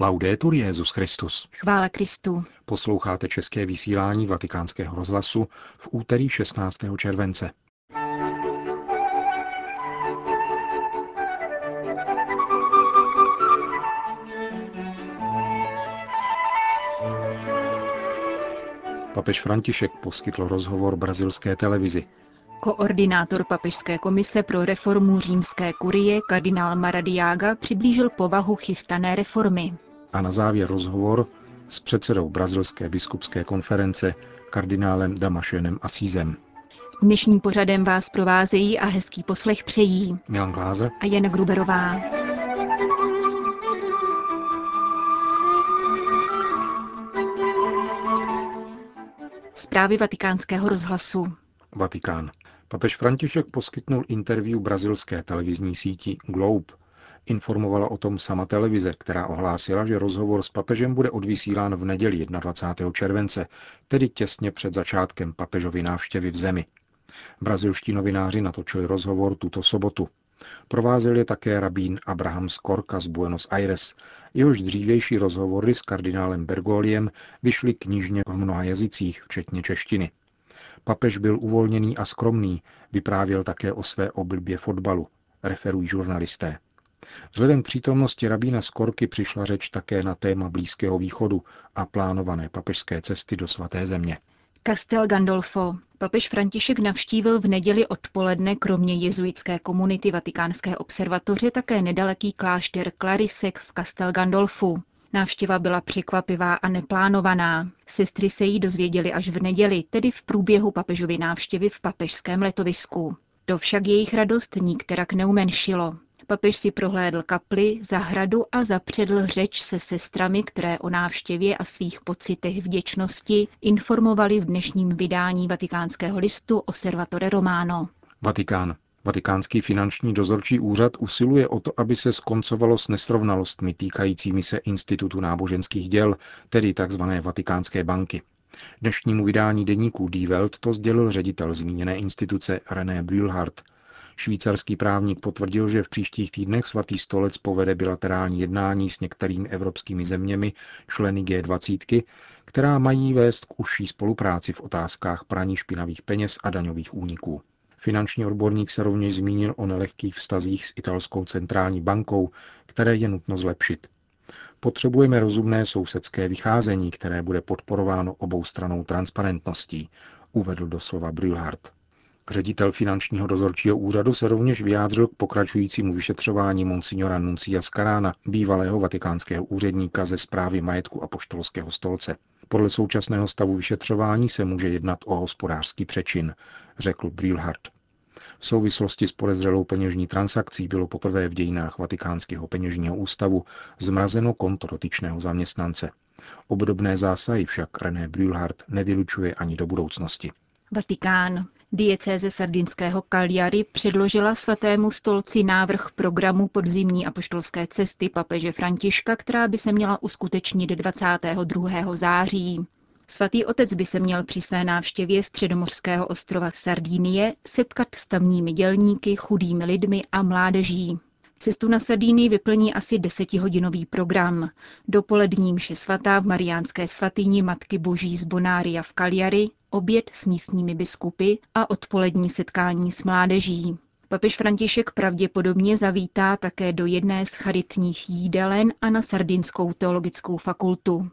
Laudetur Jezus Christus. Chvála Kristu. Posloucháte české vysílání Vatikánského rozhlasu v úterý 16. července. Papež František poskytl rozhovor brazilské televizi. Koordinátor Papežské komise pro reformu římské kurie kardinál Maradiaga přiblížil povahu chystané reformy. A na závěr rozhovor s předsedou Brazilské biskupské konference kardinálem Damašenem Asízem. Dnešním pořadem vás provázejí a hezký poslech přejí Milan Glázer a Jen Gruberová. Zprávy vatikánského rozhlasu. Vatikán. Papež František poskytnul interview brazilské televizní síti Globe. Informovala o tom sama televize, která ohlásila, že rozhovor s papežem bude odvysílán v neděli 21. července, tedy těsně před začátkem papežovy návštěvy v zemi. Brazilští novináři natočili rozhovor tuto sobotu. Provázel je také rabín Abraham Skorka z Buenos Aires. Jehož dřívější rozhovory s kardinálem Bergoliem vyšly knižně v mnoha jazycích, včetně češtiny. Papež byl uvolněný a skromný, vyprávěl také o své oblibě fotbalu, referují žurnalisté. Vzhledem k přítomnosti rabína Skorky přišla řeč také na téma Blízkého východu a plánované papežské cesty do svaté země. Castel Gandolfo. Papež František navštívil v neděli odpoledne kromě jezuitské komunity Vatikánské observatoře také nedaleký klášter Clarisek v Castel Gandolfu. Návštěva byla překvapivá a neplánovaná. Sestry se jí dozvěděli až v neděli, tedy v průběhu papežovy návštěvy v papežském letovisku. To však jejich radost nikterak neumenšilo. Papež si prohlédl kapli, zahradu a zapředl řeč se sestrami, které o návštěvě a svých pocitech vděčnosti informovali v dnešním vydání vatikánského listu Osservatore Romano. Vatikán. Vatikánský finanční dozorčí úřad usiluje o to, aby se skoncovalo s nesrovnalostmi týkajícími se Institutu náboženských děl, tedy tzv. Vatikánské banky. Dnešnímu vydání deníku Die Welt to sdělil ředitel zmíněné instituce René Brühlhardt. Švýcarský právník potvrdil, že v příštích týdnech svatý stolec povede bilaterální jednání s některými evropskými zeměmi, členy G20, která mají vést k užší spolupráci v otázkách praní špinavých peněz a daňových úniků. Finanční odborník se rovněž zmínil o nelehkých vztazích s italskou centrální bankou, které je nutno zlepšit. Potřebujeme rozumné sousedské vycházení, které bude podporováno oboustranou transparentností, uvedl doslova Brühlhardt. Ředitel finančního dozorčího úřadu se rovněž vyjádřil k pokračujícímu vyšetřování monsignora Nuncia Scarána, bývalého vatikánského úředníka ze zprávy majetku a poštolského stolce. Podle současného stavu vyšetřování se může jednat o hospodářský přečin, řekl Brühlhardt. V souvislosti s podezřelou peněžní transakcí bylo poprvé v dějinách Vatikánského peněžního ústavu zmrazeno konto dotyčného zaměstnance. Obdobné zásahy však René Brühlhardt nevylučuje ani do budoucnosti. Vatikán. Diecéze sardinského Cagliari předložila svatému stolci návrh programu podzimní apoštolské cesty papeže Františka, která by se měla uskutečnit 22. září. Svatý otec by se měl při své návštěvě středomorského ostrova Sardínie setkat s tamními dělníky, chudými lidmi a mládeží. Cestu na Sardínii vyplní asi desetihodinový program. Dopolední mše svatá v Mariánské svatyni Matky Boží z Bonária v Cagliari, oběd s místními biskupy a odpolední setkání s mládeží. Papež František pravděpodobně zavítá také do jedné z charitních jídelen a na Sardinskou teologickou fakultu.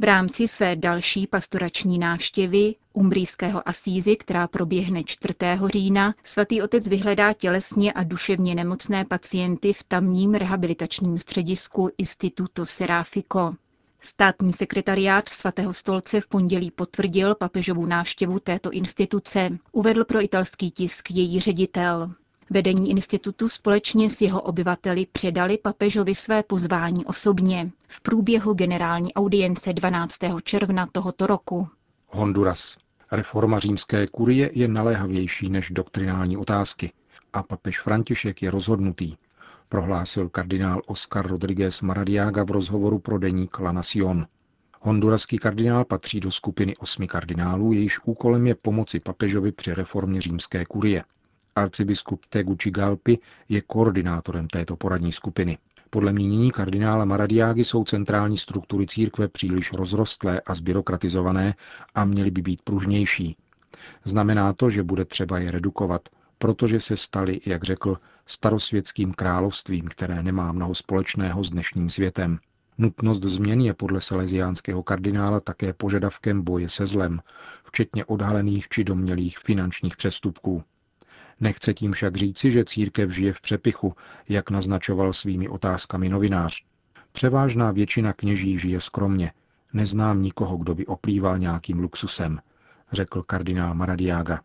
V rámci své další pastorační návštěvy umbrijského Asízy, která proběhne 4. října, svatý otec vyhledá tělesně a duševně nemocné pacienty v tamním rehabilitačním středisku Instituto Serafico. Státní sekretariát svatého stolce v pondělí potvrdil papežovu návštěvu této instituce, uvedl pro italský tisk její ředitel. Vedení institutu společně s jeho obyvateli předali papežovi své pozvání osobně v průběhu generální audience 12. června tohoto roku. Honduras. Reforma římské kurie je naléhavější než doktrinální otázky a papež František je rozhodnutý, prohlásil kardinál Oscar Rodriguez Maradiaga v rozhovoru pro deník La Nación. Honduraský kardinál patří do skupiny osmi kardinálů, jejíž úkolem je pomoci papežovi při reformě římské kurie. Arcibiskup Tegucigalpi je koordinátorem této poradní skupiny. Podle mínění kardinála Maradiágy jsou centrální struktury církve příliš rozrostlé a zbyrokratizované a měly by být pružnější. Znamená to, že bude třeba je redukovat, protože se stali, jak řekl, starosvětským královstvím, které nemá mnoho společného s dnešním světem. Nutnost změn je podle salesiánského kardinála také požadavkem boje se zlem, včetně odhalených či domnělých finančních přestupků. Nechce tím však říci, že církev žije v přepichu, jak naznačoval svými otázkami novinář. Převážná většina kněží žije skromně. Neznám nikoho, kdo by oplýval nějakým luxusem, řekl kardinál Maradiaga.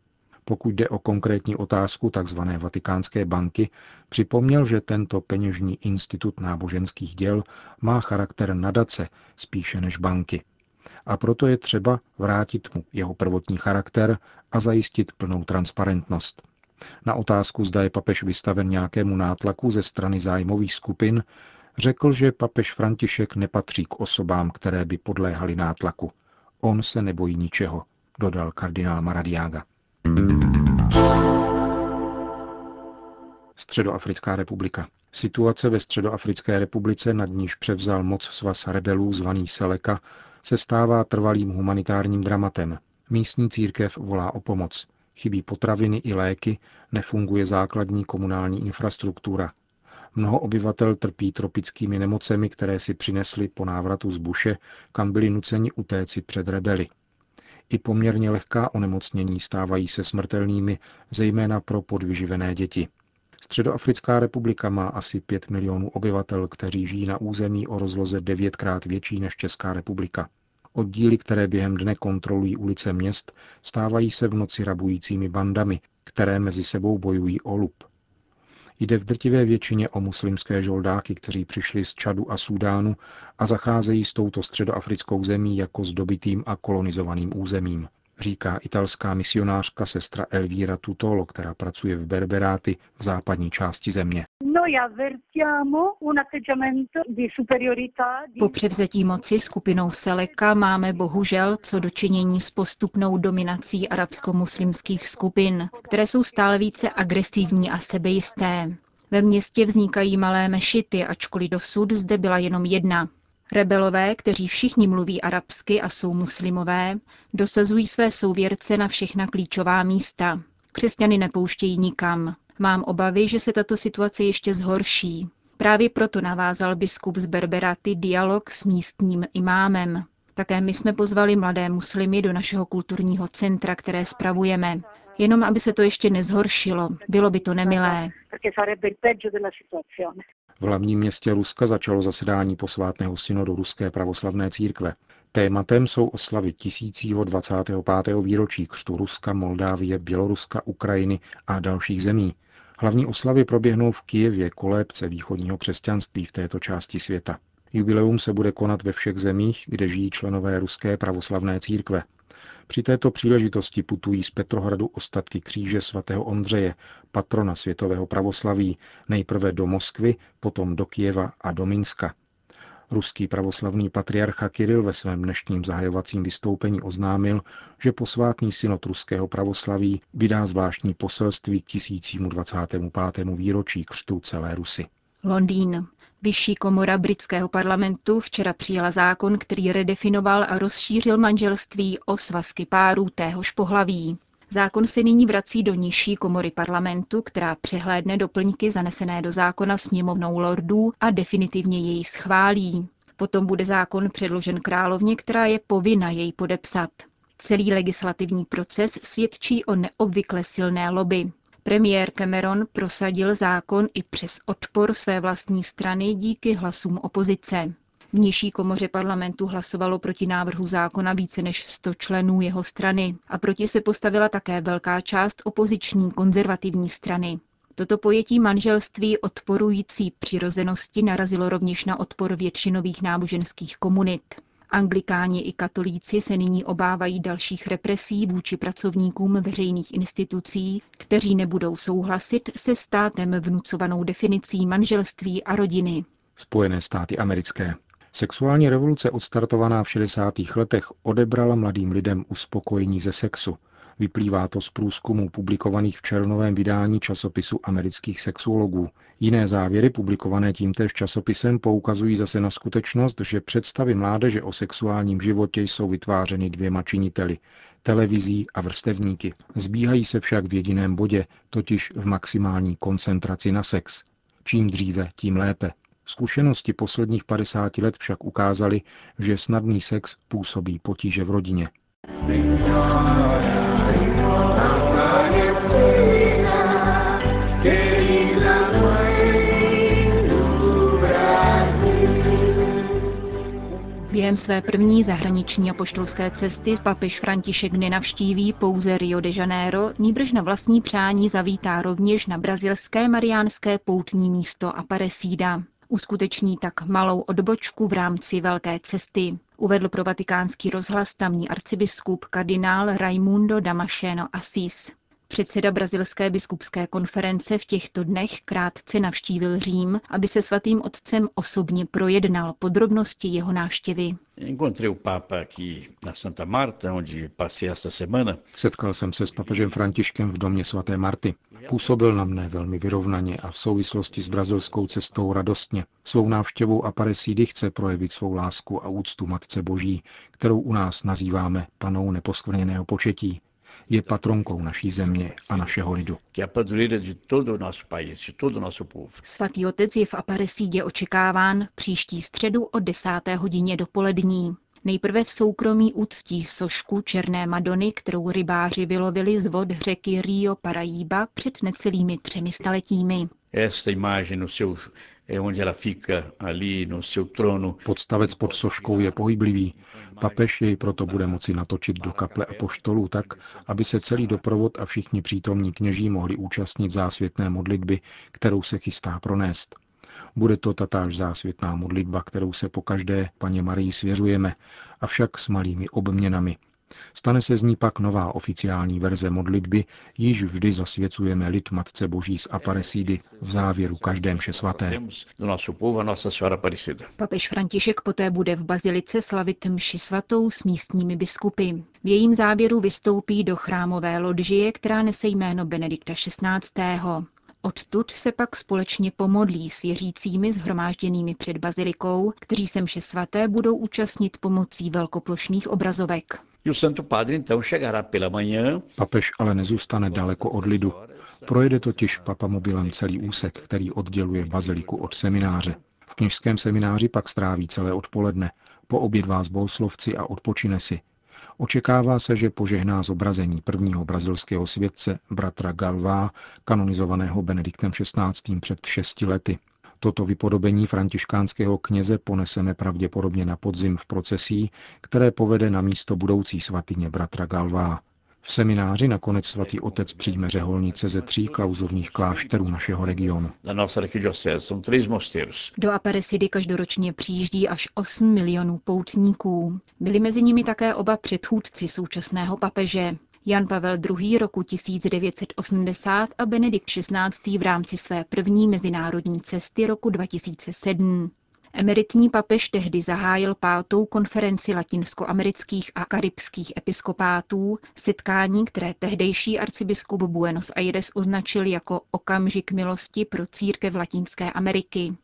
Pokud jde o konkrétní otázku tzv. Vatikánské banky, připomněl, že tento peněžní institut náboženských děl má charakter nadace spíše než banky. A proto je třeba vrátit mu jeho prvotní charakter a zajistit plnou transparentnost. Na otázku, zda je papež vystaven nějakému nátlaku ze strany zájmových skupin, řekl, že papež František nepatří k osobám, které by podléhaly nátlaku. On se nebojí ničeho, dodal kardinál Maradiaga. Středoafrická republika. Situace ve Středoafrické republice, nad níž převzal moc svaz rebelů zvaný Seleka, se stává trvalým humanitárním dramatem. Místní církev volá o pomoc. Chybí potraviny i léky, nefunguje základní komunální infrastruktura. Mnoho obyvatel trpí tropickými nemocemi, které si přinesli po návratu z buše, kam byli nuceni utéci před rebeli. I poměrně lehká onemocnění stávají se smrtelnými, zejména pro podvyživené děti. Středoafrická republika má asi 5 milionů obyvatel, kteří žijí na území o rozloze devětkrát větší než Česká republika. Oddíly, které během dne kontrolují ulice měst, stávají se v noci rabujícími bandami, které mezi sebou bojují o lup. Jde v drtivé většině o muslimské žoldáky, kteří přišli z Čadu a Súdánu a zacházejí s touto středoafrickou zemí jako s dobitým a kolonizovaným územím, říká italská misionářka sestra Elvíra Tutolo, která pracuje v Berberáty v západní části země. Po převzetí moci skupinou Seleka máme bohužel co dočinění s postupnou dominací arabsko-muslimských skupin, které jsou stále více agresivní a sebejisté. Ve městě vznikají malé mešity, ačkoliv dosud zde byla jenom jedna. Rebelové, kteří všichni mluví arabsky a jsou muslimové, dosazují své souvěrce na všechna klíčová místa. Křesťany nepouštějí nikam. Mám obavy, že se tato situace ještě zhorší. Právě proto navázal biskup z Berberaty dialog s místním imámem. Také my jsme pozvali mladé muslimy do našeho kulturního centra, které spravujeme. Jenom aby se to ještě nezhoršilo. Bylo by to nemilé. V hlavním městě Ruska začalo zasedání posvátného synodu Ruské pravoslavné církve. Tématem jsou oslavy tisícího 25. výročí křtu Ruska, Moldávie, Běloruska, Ukrajiny a dalších zemí. Hlavní oslavy proběhnou v Kijevě, kolébce východního křesťanství v této části světa. Jubileum se bude konat ve všech zemích, kde žijí členové Ruské pravoslavné církve. Při této příležitosti putují z Petrohradu ostatky kříže svatého Ondřeje, patrona světového pravoslaví, nejprve do Moskvy, potom do Kijeva a do Minska. Ruský pravoslavný patriarcha Kiril ve svém dnešním zahajovacím vystoupení oznámil, že posvátný synod ruského pravoslaví vydá zvláštní poselství k 1025. výročí křtu celé Rusy. Londýn. Vyšší komora britského parlamentu včera přijala zákon, který redefinoval a rozšířil manželství o svazky párů téhož pohlaví. Zákon se nyní vrací do nižší komory parlamentu, která přehlédne doplňky zanesené do zákona sněmovnou lordů a definitivně jej schválí. Potom bude zákon předložen královně, která je povinna jej podepsat. Celý legislativní proces svědčí o neobvykle silné lobby. Premiér Cameron prosadil zákon i přes odpor své vlastní strany díky hlasům opozice. V nižší komoře parlamentu hlasovalo proti návrhu zákona více než 100 členů jeho strany a proti se postavila také velká část opoziční konzervativní strany. Toto pojetí manželství odporující přirozenosti narazilo rovněž na odpor většinových náboženských komunit. Anglikáni i katolíci se nyní obávají dalších represí vůči pracovníkům veřejných institucí, kteří nebudou souhlasit se státem vnucovanou definicí manželství a rodiny. Spojené státy americké. Sexuální revoluce odstartovaná v 60. letech odebrala mladým lidem uspokojení ze sexu, Vyplývá to z průzkumů publikovaných v červnovém vydání časopisu amerických sexuologů. Jiné závěry, publikované tímtéž časopisem, poukazují zase na skutečnost, že představy mládeže o sexuálním životě jsou vytvářeny dvěma činiteli, televizí a vrstevníky. Zbíhají se však v jediném bodě, totiž v maximální koncentraci na sex. Čím dříve, tím lépe. Zkušenosti posledních 50 let však ukázaly, že snadný sex působí potíže v rodině. Během své první zahraniční apoštolské cesty papež František nenavštíví pouze Rio de Janeiro, níbrž na vlastní přání zavítá rovněž na brazilské mariánské poutní místo Aparecida. Uskuteční tak malou odbočku v rámci Velké cesty, uvedl pro vatikánský rozhlas tamní arcibiskup kardinál Raimundo Damasceno Assis. Předseda brazilské biskupské konference v těchto dnech krátce navštívil Řím, aby se svatým otcem osobně projednal podrobnosti jeho návštěvy. Setkal jsem se s papežem Františkem v domě svaté Marty. Působil na mne velmi vyrovnaně a v souvislosti s brazilskou cestou radostně. Svou návštěvou Aparecidy chce projevit svou lásku a úctu Matce Boží, kterou u nás nazýváme panou neposkvrněného početí, je patronkou naší země a našeho lidu. Svatý otec je v Aparecídě očekáván příští středu o 10. hodině dopolední. Nejprve v soukromí úctí sošku Černé Madony, kterou rybáři vylovili z vod řeky Rio Paraíba před necelými třemi staletími. Podstavec pod soškou je pohyblivý. Papež jej proto bude moci natočit do kaple a poštolů tak, aby se celý doprovod a všichni přítomní kněží mohli účastnit zásvětné modlitby, kterou se chystá pronést. Bude to tatáž zásvětná modlitba, kterou se po každé paně Marii svěřujeme, avšak s malými obměnami. Stane se z ní pak nová oficiální verze modlitby, již vždy zasvěcujeme lid Matce Boží z Aparecidy v závěru každé mše svaté. Papež František poté bude v Bazilice slavit mši svatou s místními biskupy. V jejím závěru vystoupí do chrámové loďžie, která nese jméno Benedikta XVI. Odtud se pak společně pomodlí s věřícími zhromážděnými před bazilikou, kteří se mše svaté budou účastnit pomocí velkoplošných obrazovek. Papež ale nezůstane daleko od lidu. Projede totiž papamobilem celý úsek, který odděluje baziliku od semináře. V kněžském semináři pak stráví celé odpoledne, poobědvá s bohoslovci a odpočine si. Očekává se, že požehná zobrazení prvního brazilského světce bratra Galvá, kanonizovaného Benediktem XVI. před šesti lety. Toto vypodobení františkánského kněze poneseme pravděpodobně na podzim v procesí, které povede na místo budoucí svatyně bratra Galvá. V semináři nakonec svatý otec přijme řeholnice ze tří klauzurních klášterů našeho regionu. Do Aparecidy každoročně přijíždí až 8 milionů poutníků. Byli mezi nimi také oba předchůdci současného papeže. Jan Pavel II. roku 1980 a Benedikt XVI. v rámci své první mezinárodní cesty roku 2007. Emeritní papež tehdy zahájil pátou konferenci latinskoamerických a karibských episkopátů, setkání, které tehdejší arcibiskup Buenos Aires označil jako okamžik milosti pro církev Latinské Ameriky.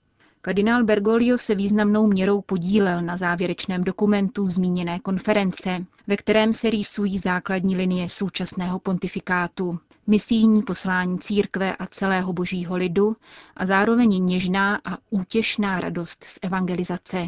Kardinál Bergoglio se významnou měrou podílel na závěrečném dokumentu zmíněné konference, ve kterém se rýsují základní linie současného pontifikátu, misijní poslání církve a celého božího lidu a zároveň něžná a útěšná radost z evangelizace.